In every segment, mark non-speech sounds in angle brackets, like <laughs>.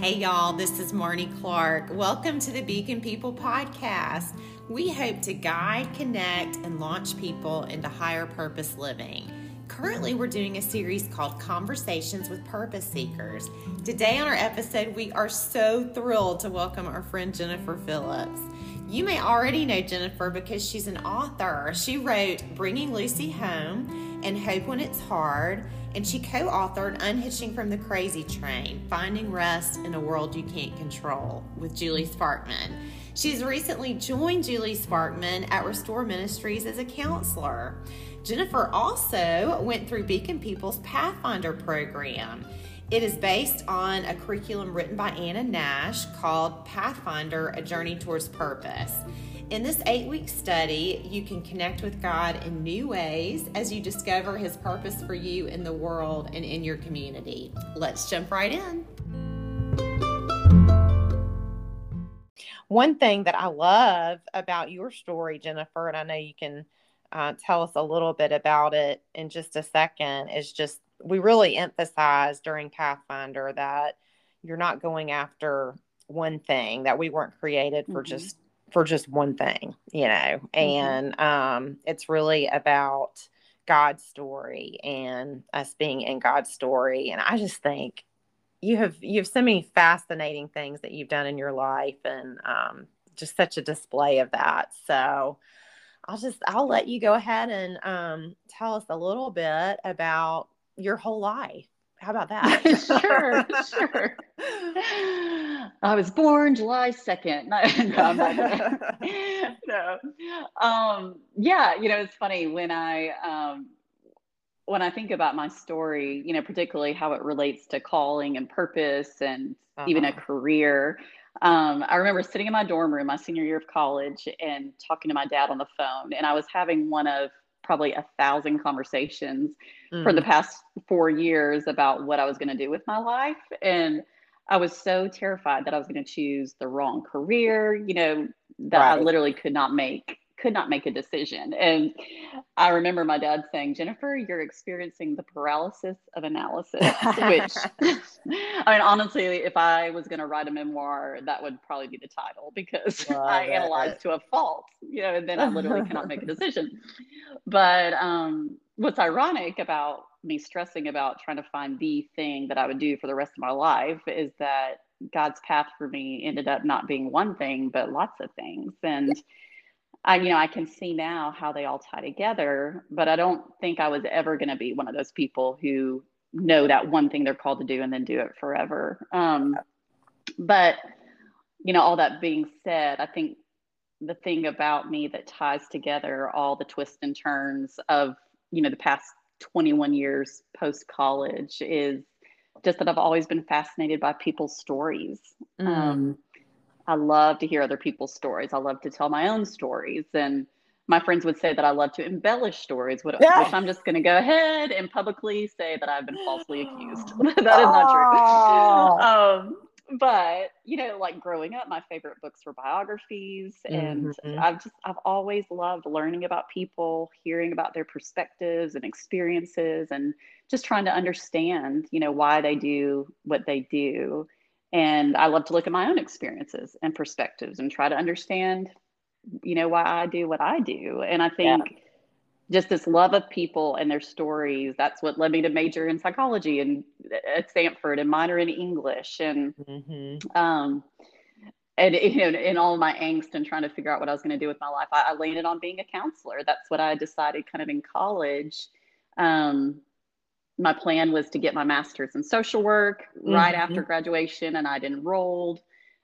Hey, y'all, this is Marnie Clark. Welcome to the Beacon People Podcast. We hope to guide, connect, and launch people into higher purpose living. Currently, we're doing a series called Conversations with Purpose Seekers. Today, on our episode, we are so thrilled to welcome our friend Jennifer Phillips. You may already know Jennifer because she's an author. She wrote Bringing Lucy Home and Hope When It's Hard and she co authored Unhitching from the Crazy Train Finding Rest in a World You Can't Control with Julie Sparkman. She's recently joined Julie Sparkman at Restore Ministries as a counselor. Jennifer also went through Beacon People's Pathfinder program. It is based on a curriculum written by Anna Nash called Pathfinder A Journey Towards Purpose. In this eight week study, you can connect with God in new ways as you discover His purpose for you in the world and in your community. Let's jump right in. One thing that I love about your story, Jennifer, and I know you can uh, tell us a little bit about it in just a second, is just we really emphasize during Pathfinder that you're not going after one thing, that we weren't created for mm-hmm. just for just one thing, you know, mm-hmm. and um, it's really about God's story and us being in God's story. And I just think you have you have so many fascinating things that you've done in your life, and um, just such a display of that. So I'll just I'll let you go ahead and um, tell us a little bit about your whole life. How about that? <laughs> sure, sure. I was born July 2nd. <laughs> no, <laughs> no. Um, yeah, you know, it's funny when I um, when I think about my story, you know, particularly how it relates to calling and purpose and uh-huh. even a uh-huh. career. Um, I remember sitting in my dorm room my senior year of college and talking to my dad on the phone, and I was having one of probably a thousand conversations mm. for the mm. past four years about what I was going to do with my life. And I was so terrified that I was going to choose the wrong career, you know, that right. I literally could not make could not make a decision. And I remember my dad saying, Jennifer, you're experiencing the paralysis of analysis, which <laughs> <laughs> I mean, honestly, if I was going to write a memoir, that would probably be the title because <laughs> Love I it. analyzed to a fault, you know, and then I literally cannot make a decision. But um, what's ironic about me stressing about trying to find the thing that I would do for the rest of my life is that God's path for me ended up not being one thing, but lots of things. And I, you know, I can see now how they all tie together, but I don't think I was ever going to be one of those people who know that one thing they're called to do and then do it forever. Um, but, you know, all that being said, I think the thing about me that ties together all the twists and turns of, you know, the past 21 years post college is just that I've always been fascinated by people's stories. Mm. Um, I love to hear other people's stories. I love to tell my own stories. And my friends would say that I love to embellish stories, which, yeah. I'm just going to go ahead and publicly say that I've been falsely accused. <laughs> that is not true. Um, but you know, like growing up, my favorite books were biographies, and mm-hmm. I've just I've always loved learning about people, hearing about their perspectives and experiences, and just trying to understand, you know, why they do what they do. And I love to look at my own experiences and perspectives and try to understand, you know, why I do what I do. And I think yeah. just this love of people and their stories, that's what led me to major in psychology and at Stanford and minor in English. And, mm-hmm. um, and you know, in all my angst and trying to figure out what I was going to do with my life, I, I, landed on being a counselor. That's what I decided kind of in college. Um, my plan was to get my master's in social work mm-hmm. right after graduation, and I'd enrolled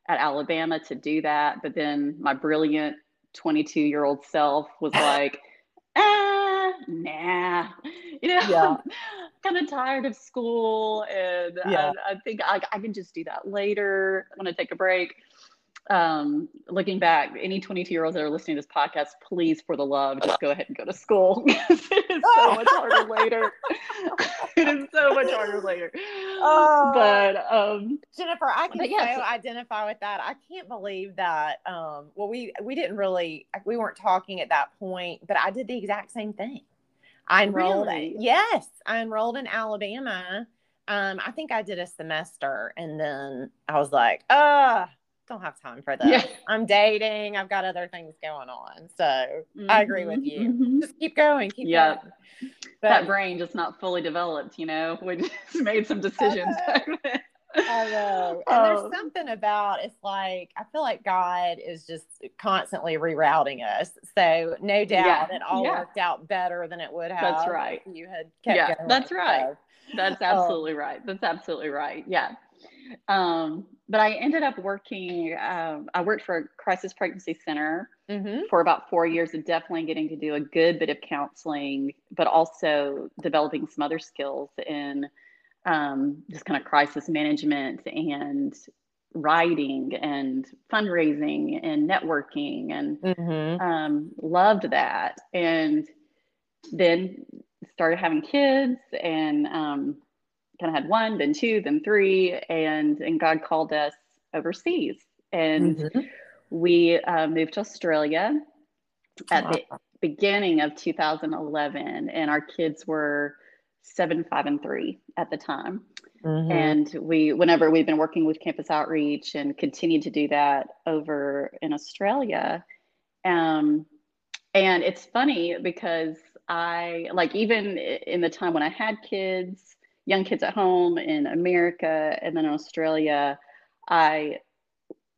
at Alabama to do that. But then my brilliant 22 year old self was <laughs> like, ah, nah, <laughs> you know, yeah. kind of tired of school. And yeah. I, I, think I, I can just do that later. I'm going to take a break um, looking back, any 22 year olds that are listening to this podcast, please, for the love, just go ahead and go to school. <laughs> it is so much harder <laughs> later. it is so much harder later. Oh, but um, Jennifer, I can yes. so identify with that. I can't believe that. Um, well, we we didn't really we weren't talking at that point, but I did the exact same thing. I enrolled. Really? Yes, I enrolled in Alabama Um, I think I did a semester and then I was like, uh, don't have time for this. Yeah. I'm dating. I've got other things going on. So mm-hmm. I agree with you. Mm-hmm. Just keep going. Keep yeah. going. But, that brain just not fully developed, you know. <laughs> We just made some <laughs> decisions. <laughs> I know. And there's oh. something about it's like I feel like God is just constantly rerouting us. So no doubt yeah. it all yeah. worked out better than it would have. That's right. you had kept yeah, going. That's right. So, that's um, absolutely um, right. That's absolutely right. Yeah. Um, but I ended up working. Um, I worked for a crisis pregnancy center mm-hmm. for about four years, and definitely getting to do a good bit of counseling, but also developing some other skills in um, just kind of crisis management and writing and fundraising and networking and mm-hmm. um, loved that and then started having kids and um, kind of had one then two then three and and god called us overseas and mm-hmm. we uh, moved to australia at wow. the beginning of 2011 and our kids were seven, five, and three at the time. Mm-hmm. And we, whenever we've been working with campus outreach and continue to do that over in Australia. Um, and it's funny because I, like, even in the time when I had kids, young kids at home in America and then Australia, I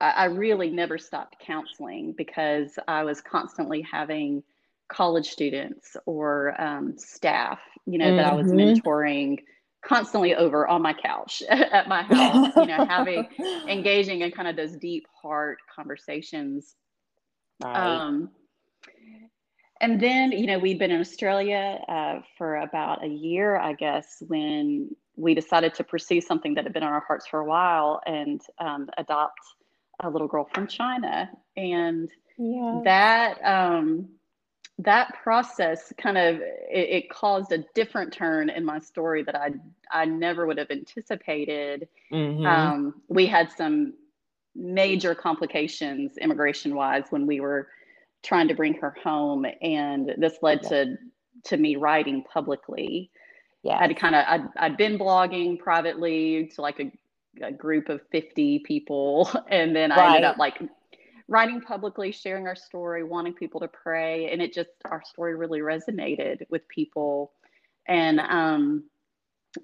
I really never stopped counseling because I was constantly having college students or um, staff, you know, mm-hmm. that I was mm-hmm. mentoring constantly over on my couch <laughs> at my house, you know, having <laughs> engaging in kind of those deep heart conversations. Right. Um, and then, you know, we'd been in Australia uh, for about a year, I guess, when we decided to pursue something that had been on our hearts for a while and um, adopt a little girl from China. And yeah. that, um, that process kind of it, it, caused a different turn in my story that I I never would have anticipated. Mm-hmm. Um, we had some major complications immigration wise when we were trying to bring her home, and this led yeah. to to me writing publicly. Yeah, I'd kind of I'd, I'd been blogging privately to like a, a group of 50 people <laughs> and then right. i ended up like writing publicly, sharing our story, wanting people to pray, and it just our story really resonated with people, and um,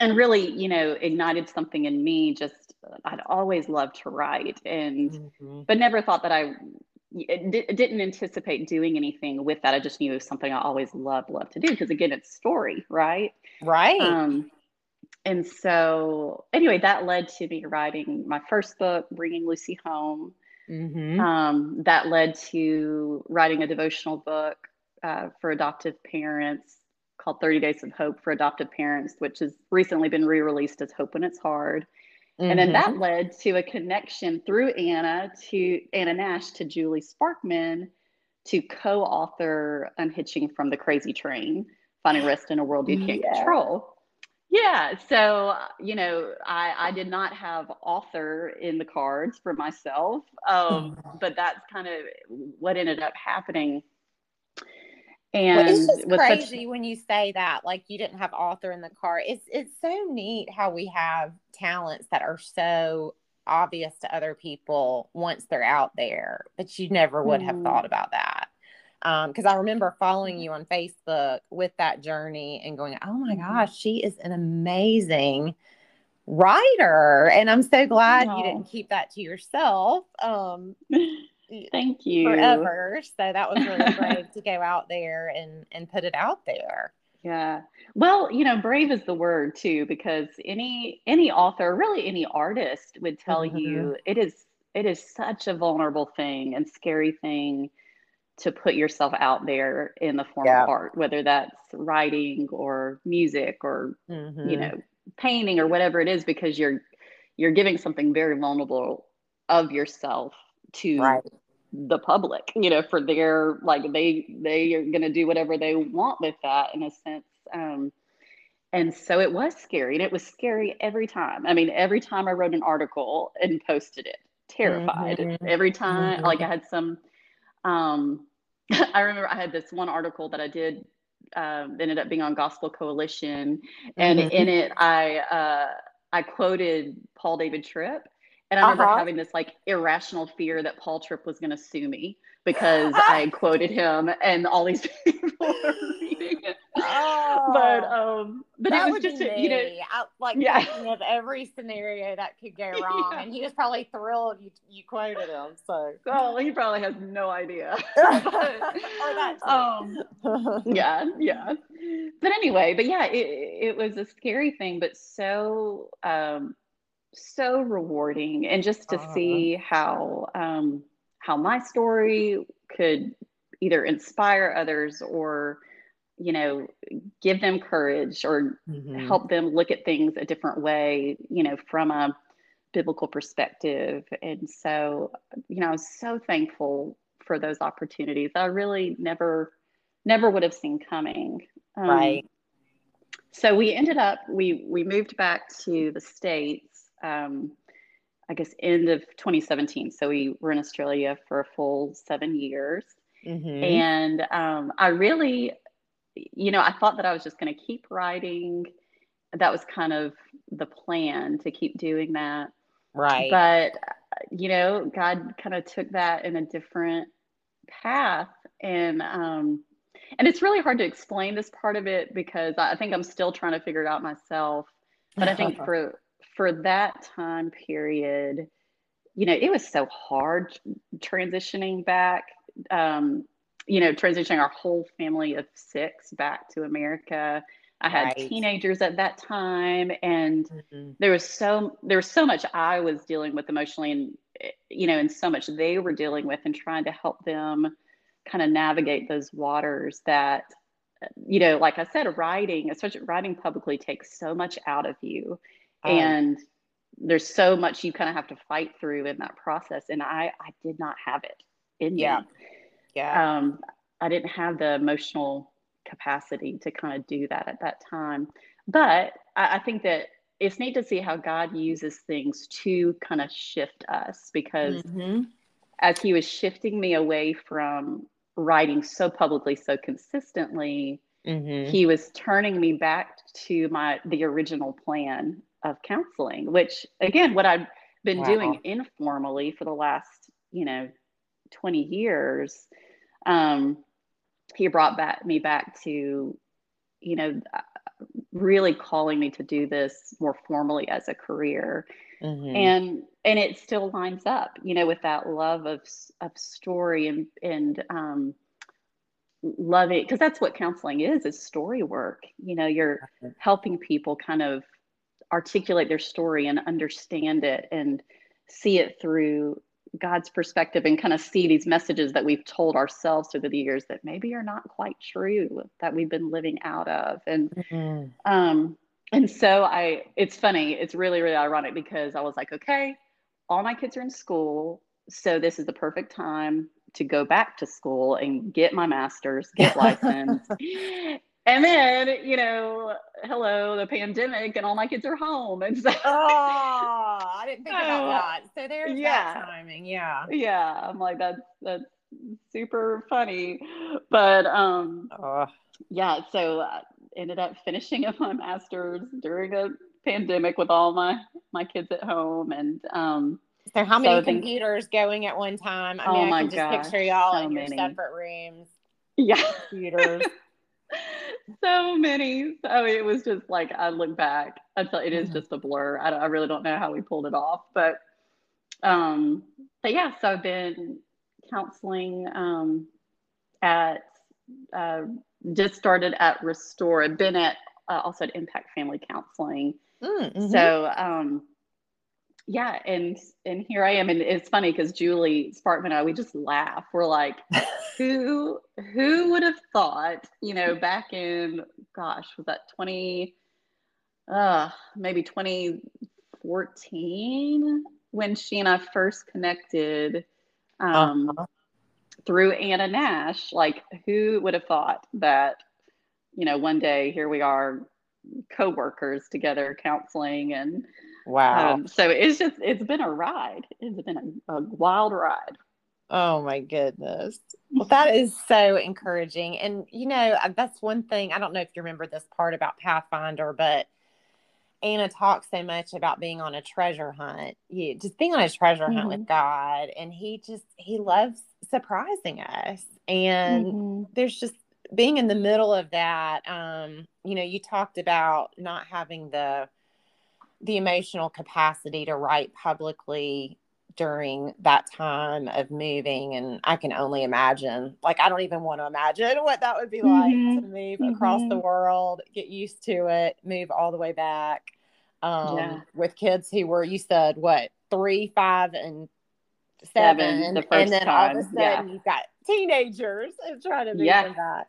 and really, you know, ignited something in me. Just I'd always loved to write, and mm-hmm. but never thought that I d- didn't anticipate doing anything with that. I just knew it was something I always loved, loved to do because again, it's story, right? Right. Um, and so anyway, that led to me writing my first book, Bringing Lucy Home. Mm-hmm. Um, that led to writing a devotional book uh, for adoptive parents called 30 Days of Hope for Adoptive Parents, which has recently been re released as Hope When It's Hard. Mm-hmm. And then that mm-hmm. led to a connection through Anna to Anna Nash to Julie Sparkman to co author Unhitching from the Crazy Train, Finding <gasps> Rest in a World You Can't yeah. Control. Yeah. So, you know, I, I did not have author in the cards for myself, um, mm-hmm. but that's kind of what ended up happening. And well, it's just crazy such... when you say that, like you didn't have author in the car. It's it's so neat how we have talents that are so obvious to other people once they're out there, but you never would have mm. thought about that because um, I remember following you on Facebook with that journey and going, oh my mm-hmm. gosh, she is an amazing writer. And I'm so glad you didn't keep that to yourself. Um, <laughs> Thank you. Forever. So that was really brave to go out there and, and put it out there. Yeah. Well, you know, brave is the word too, because any any author, really any artist would tell mm-hmm. you it is it is such a vulnerable thing and scary thing to put yourself out there in the form yeah. of art, whether that's writing or music or mm-hmm. you know painting or whatever it is, because you're you're giving something very vulnerable of yourself to right. the public. You know, for their like they they are going to do whatever they want with that in a sense. Um, and so it was scary, and it was scary every time. I mean, every time I wrote an article and posted it, terrified. Mm-hmm. Every time, mm-hmm. like I had some um, <laughs> I remember I had this one article that I did um, ended up being on Gospel Coalition, and mm-hmm. in it I uh, I quoted Paul David Tripp. And I remember Uh-huh. having this like irrational fear that Paul Tripp was going to sue me because I <laughs> quoted him and all these <laughs> people were reading it. Oh, But um but that it was just a, you know. I, like Yeah. of every scenario that could go <laughs> wrong, Yeah. and he was probably thrilled you you quoted him. So oh he probably has no idea. But, um yeah yeah but anyway but yeah it, it was a scary thing but so um so rewarding and just to Uh-huh. see how um how my story could either inspire others or you know give them courage or Mhm. help them look at things a different way you know from a biblical perspective and so you know i was so thankful for those opportunities i really never never would have seen coming Um, Right. so we ended up we we moved back to the states um, i guess end of 2017 so we were in australia for a full seven years. Mhm. and um, i really you know i thought that i was just going to keep writing. That was kind of the plan to keep doing that. Right. but you know god kind of took that in a different path. And um and it's really hard to explain this part of it because i think i'm still trying to figure it out myself. But i think <laughs> for for that time period you know it was so hard transitioning back um you know transitioning our whole family of six back to america i had Right. teenagers at that time and Mhm. there was so there was so much I was dealing with emotionally and you know and so much they were dealing with and trying to help them kind of navigate those waters that you know like I said writing especially writing publicly takes so much out of you Oh, and there's so much you kind of have to fight through in that process and I I did not have it in Yeah. me yeah. um, I didn't have the emotional capacity to kind of do that at that time. But I, I think that it's neat to see how God uses things to kind of shift us because Mhm. as He was shifting me away from writing so publicly, so consistently, Mhm. He was turning me back to my the original plan of counseling, which again, what I've been Wow. doing informally for the last, you know, 20 years um, he brought back me back to you know uh, really calling me to do this more formally as a career Mhm. and and it still lines up you know with that love of of story and and um loving because that's what counseling is is story work you know you're helping people kind of articulate their story and understand it and see it through God's perspective and kind of see these messages that we've told ourselves over the years that maybe are not quite true that we've been living out of and Mhm. um and so I it's funny it's really really ironic because I was like okay all my kids are in school so this is the perfect time to go back to school and get my master's get <laughs> licensed and then you know hello the pandemic and all my kids are home and so Oh, I didn't think <laughs> Oh, about that. So there's yeah. that timing. Yeah. yeah i'm like that's that's super funny but um Oh, yeah so i ended up finishing up my master's during a pandemic with all my my kids at home and um so how many So then- computers going at one time? I Oh mean, I can just gosh, picture y'all so in your many. separate rooms, yeah computers. <laughs> <laughs> so many. So it was just like i look back until it is just a blur. I, don't, I really don't know how we pulled it off but um but yeah so i've been counseling um at uh, just started at restore. I've been at uh, also at impact family counseling. Mm, mhm. so um yeah and and here i am and it's funny because julie sparkman and i we just laugh we're like <laughs> who who would have thought you know back in gosh was that 20 uh maybe 2014 when she and i first connected um Uh-huh. through anna nash like who would have thought that you know one day here we are co-workers together counseling and wow. um, so it's just it's been a ride it's been a, a wild ride Oh my goodness. Well, that is so encouraging. And, you know, uh, that's one thing. I don't know if you remember this part about Pathfinder, but Anna talks so much about being on a treasure hunt, you just being on a treasure hunt mm-hmm. with God, and He just He loves surprising us, and mm-hmm. there's just being in the middle of that. Um, you know, you talked about not having the the emotional capacity to write publicly during that time of moving and i can only imagine like i don't even want to imagine what that would be like mm-hmm. to move mm-hmm. across the mm-hmm. world get used to it move all the way back um, yeah. with kids who were you said what three five and seven, seven the first and then time. all of a sudden yeah. you've got teenagers trying to move yeah. back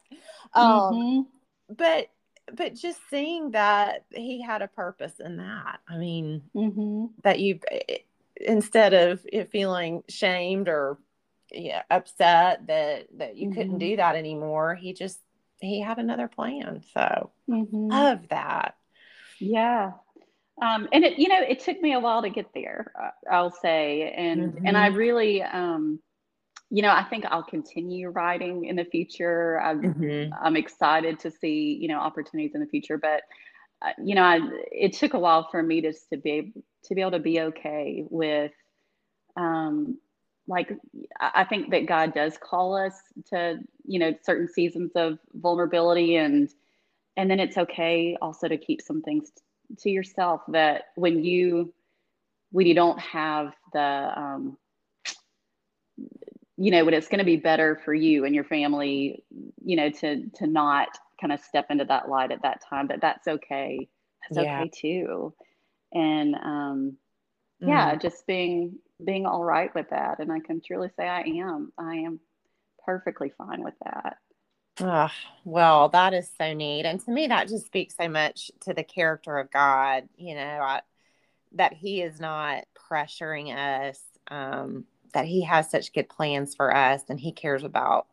um, mm-hmm. but but just seeing that he had a purpose in that i mean mm-hmm. that you instead of feeling shamed or yeah, upset that that you mm-hmm. couldn't do that anymore, he just he had another plan. So mm-hmm. love that. Yeah. Um, and it, you know, it took me a while to get there. Uh, I'll say, and and I mm-hmm. really, um, you know, I think I'll continue writing in the future. I'm, mm-hmm. I'm excited to see, you know, opportunities in the future. But, uh, you know, I, it took a while for me just to be to be able to be okay with um like i think that god does call us to you know certain seasons of vulnerability and and then it's okay also to keep some things to yourself that when you when you don't have the um you know when it's going to be better for you and your family you know to to not kind of step into that light at that time but that's okay that's yeah. okay too and um, mm. yeah, just being being all right with that. And I can truly say I am. I am perfectly fine with that. Oh, well, that is so neat. And to me, that just speaks so much to the character of God, you know, I, that He is not pressuring us, um, that He has such good plans for us and He cares about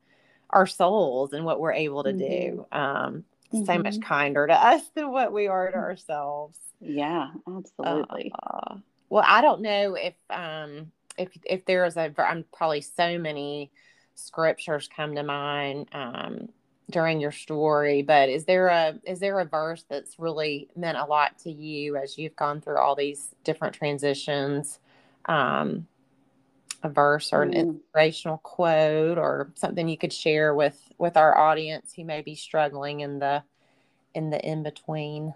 our souls and what we're able to mm-hmm. do. Um, mm-hmm. So much mm-hmm. kinder to us than what we are to ourselves. Yeah, absolutely. Uh, well, I don't know if um if if there's a I'm probably so many scriptures come to mind um during your story, but is there a is there a verse that's really meant a lot to you as you've gone through all these different transitions? Um a verse or an mm. inspirational quote or something you could share with with our audience who may be struggling in the in the in between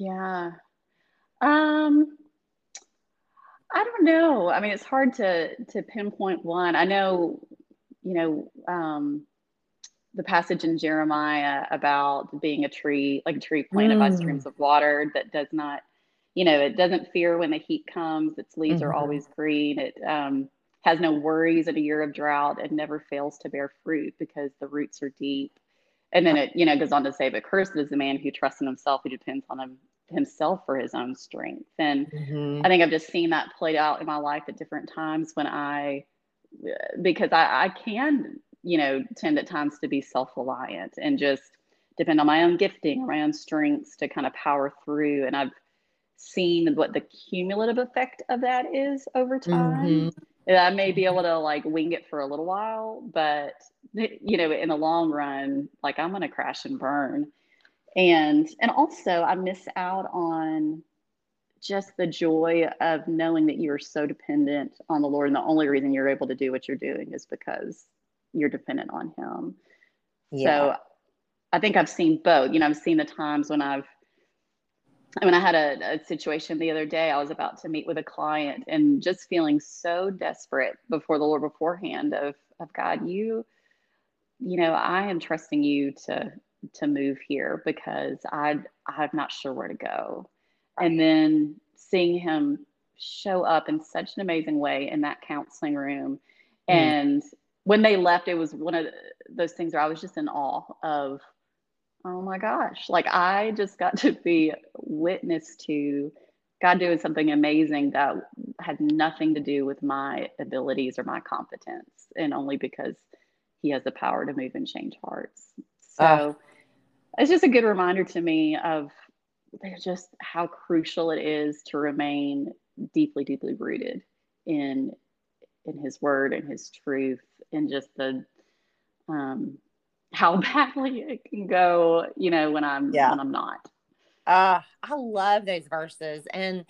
yeah. Um, I don't know. I mean, it's hard to to pinpoint one. I know, you know, um, the passage in Jeremiah about being a tree, like a tree planted mm. by streams of water that does not, you know, it doesn't fear when the heat comes. Its leaves mm-hmm. are always green. It um, has no worries in a year of drought and never fails to bear fruit because the roots are deep. And then it, you know, goes on to say, but cursed is the man who trusts in himself, who depends on him himself for his own strength. And mm-hmm. I think I've just seen that played out in my life at different times when I, because I, I can, you know, tend at times to be self reliant and just depend on my own gifting my own strengths to kind of power through. And I've seen what the cumulative effect of that is over time. Mm-hmm. I may be able to like wing it for a little while, but you know, in the long run, like I'm to crash and burn and and also i miss out on just the joy of knowing that you're so dependent on the lord and the only reason you're able to do what you're doing is because you're dependent on him yeah. so i think i've seen both you know i've seen the times when i've I mean, I had a, a, situation the other day. I was about to meet with a client and just feeling so desperate before the Lord beforehand of, of God, you, you know, I am trusting you to to move here because I I'm not sure where to go. And then seeing him show up in such an amazing way in that counseling room. Mm. And when they left, it was one of those things where I was just in awe of, oh my gosh, like I just got to be witness to God doing something amazing that had nothing to do with my abilities or my competence, and only because He has the power to move and change hearts. So, uh, it's just a good reminder to me of just how crucial it is to remain deeply, deeply rooted in in His Word and His truth, and just the um, how <laughs> badly it can go, you know, when I'm yeah. when I'm not. Uh, I love those verses. And,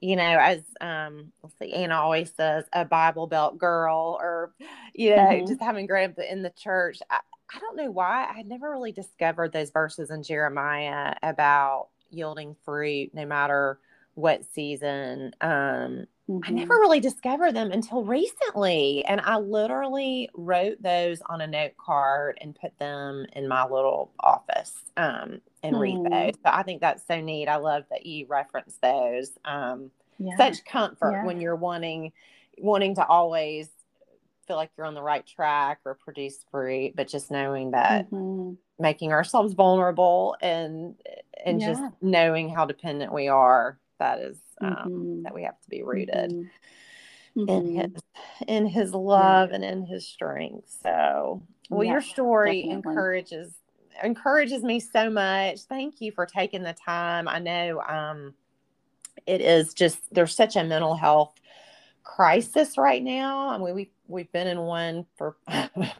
you know, as um, let's see, Anna always says, a Bible Belt girl, or, you know, mm-hmm. just having grown up in the church. I, I don't know why I had never really discovered those verses in Jeremiah about yielding fruit no matter what season. Um, mm-hmm. I never really discovered them until recently. And I literally wrote those on a note card and put them in my little office um, and mm. read those. So I think that's so neat. I love that you reference those. Um, yeah. Such comfort yeah. when you're wanting wanting to always feel like you're on the right track or produce fruit, but just knowing that mm-hmm. making ourselves vulnerable and and yeah. just knowing how dependent we are, that is um, mm-hmm. that we have to be rooted mm-hmm. in mm-hmm. his in his love yeah. and in his strength. So well yeah, your story definitely. encourages encourages me so much. Thank you for taking the time. I know um it is just there's such a mental health crisis right now. I mean, we we've been in one for <laughs>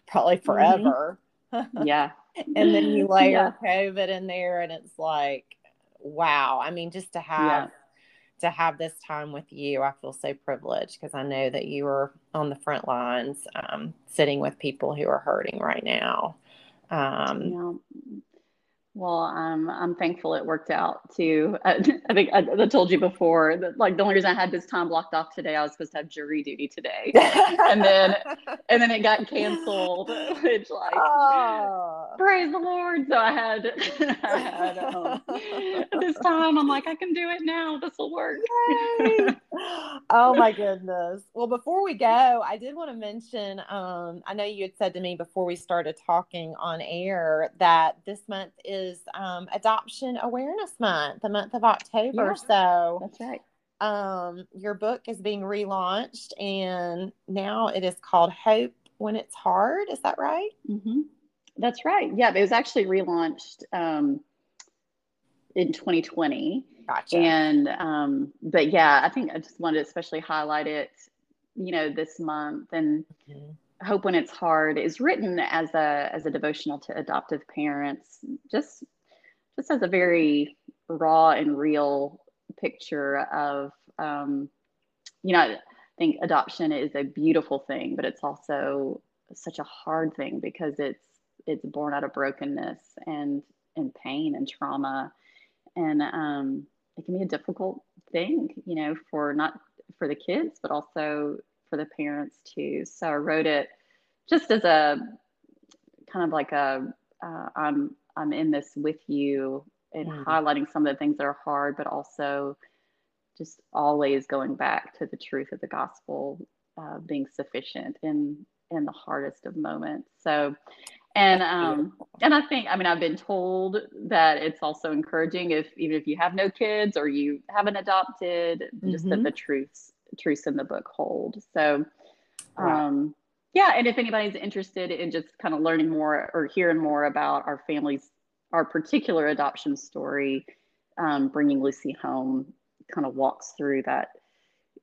probably mm-hmm. forever. Mm-hmm. Yeah. <laughs> and then you <laughs> layer yeah. COVID in there, and it's like, wow. I mean, just to have. To have this time with you, I feel so privileged because I know that you are on the front lines, um, sitting with people who are hurting right now. Um, yeah. Well, um, I'm thankful it worked out too. I, <laughs> I think I, I, told you before that like the only reason I had this time blocked off today, I was supposed to have jury duty today, <laughs> and then and then it got canceled. <laughs> Which like, oh. Praise the Lord! So I had <laughs> I had um, this time. I'm like, I can do it now. This will work. <laughs> oh my goodness! Well, before we go, I did want to mention. Um, I know you had said to me before we started talking on air that this month is um, Adoption Awareness Month, the month of October. Yeah, so that's right. Um, your book is being relaunched, and now it is called Hope When It's Hard. Is that right? Mm-hmm. That's right. Yeah, it was actually relaunched um, in 2020. Gotcha. And um, but yeah, I think I just wanted to especially highlight it, you know, this month and. Mm-hmm hope when it's hard is written as a as a devotional to adoptive parents just just as a very raw and real picture of um, you know i think adoption is a beautiful thing but it's also such a hard thing because it's it's born out of brokenness and and pain and trauma and um, it can be a difficult thing you know for not for the kids but also for the parents too. So I wrote it just as a kind of like a uh, I'm I'm in this with you and mm. highlighting some of the things that are hard, but also just always going back to the truth of the gospel uh, being sufficient in in the hardest of moments. So, and um, and I think I mean I've been told that it's also encouraging if even if you have no kids or you haven't adopted, just mm-hmm. that the truths truths in the book hold. So, um, yeah, and if anybody's interested in just kind of learning more or hearing more about our family's our particular adoption story, um, bringing Lucy home, kind of walks through that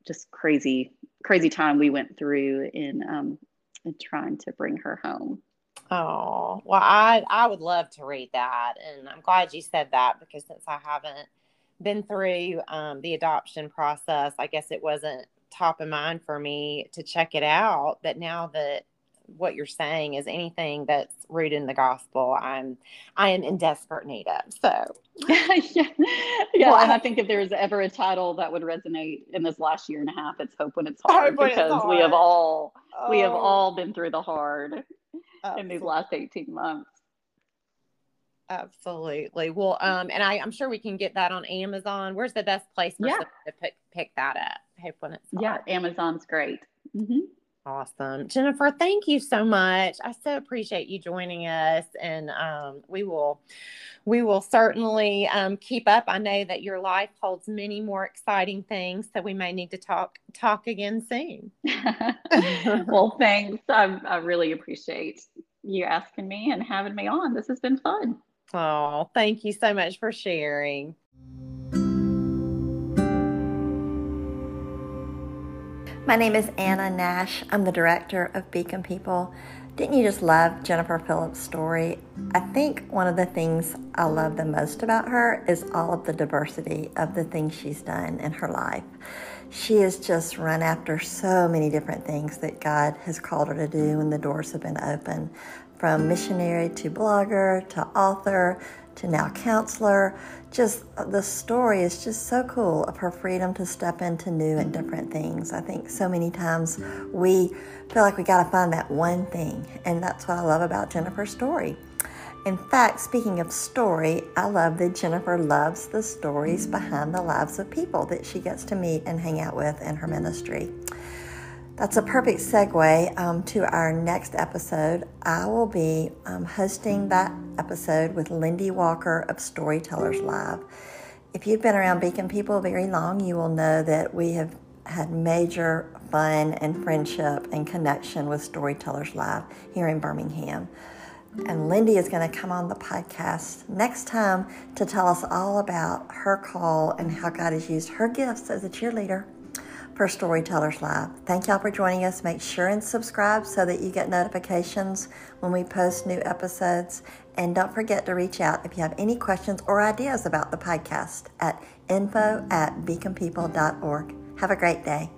just crazy crazy time we went through in um, in trying to bring her home. Oh well, I I would love to read that, and I'm glad you said that because since I haven't been through um, the adoption process, I guess it wasn't top of mind for me to check it out. But now that what you're saying is anything that's rooted in the gospel, I'm I am in desperate need of. So <laughs> yeah, yeah. Well, and I think if there's ever a title that would resonate in this last year and a half, it's Hope When It's Hard because it's hard. we have all oh. we have oh. all been through the hard. In these last 18 months. Absolutely. Well, um, and I, I'm sure we can get that on Amazon. Where's the best place for yeah. to pick, pick that up? I hope when it's yeah amazon's great mm-hmm. Awesome. Jennifer thank you so much. I so appreciate you joining us and um, we will we will certainly um, keep up. I know that your life holds many more exciting things so we may need to talk talk again soon. <laughs> <laughs> Well thanks. I, I really appreciate you asking me and having me on. This has been fun. Oh thank you so much for sharing My name is Anna Nash. I'm the director of Beacon People. Didn't you just love Jennifer Phillips' story? I think one of the things I love the most about her is all of the diversity of the things she's done in her life. She has just run after so many different things that God has called her to do, and the doors have been open from missionary to blogger to author to now counselor. Just uh, the story is just so cool of her freedom to step into new and different things. I think so many times we feel like we got to find that one thing, and that's what I love about Jennifer's story. In fact, speaking of story, I love that Jennifer loves the stories behind the lives of people that she gets to meet and hang out with in her ministry. That's a perfect segue um, to our next episode. I will be um, hosting that episode with Lindy Walker of Storytellers Live. If you've been around Beacon People very long, you will know that we have had major fun and friendship and connection with Storytellers Live here in Birmingham. And Lindy is going to come on the podcast next time to tell us all about her call and how God has used her gifts as a cheerleader for Storytellers Live. Thank y'all for joining us. Make sure and subscribe so that you get notifications when we post new episodes. And don't forget to reach out if you have any questions or ideas about the podcast at info at beaconpeople.org. Have a great day.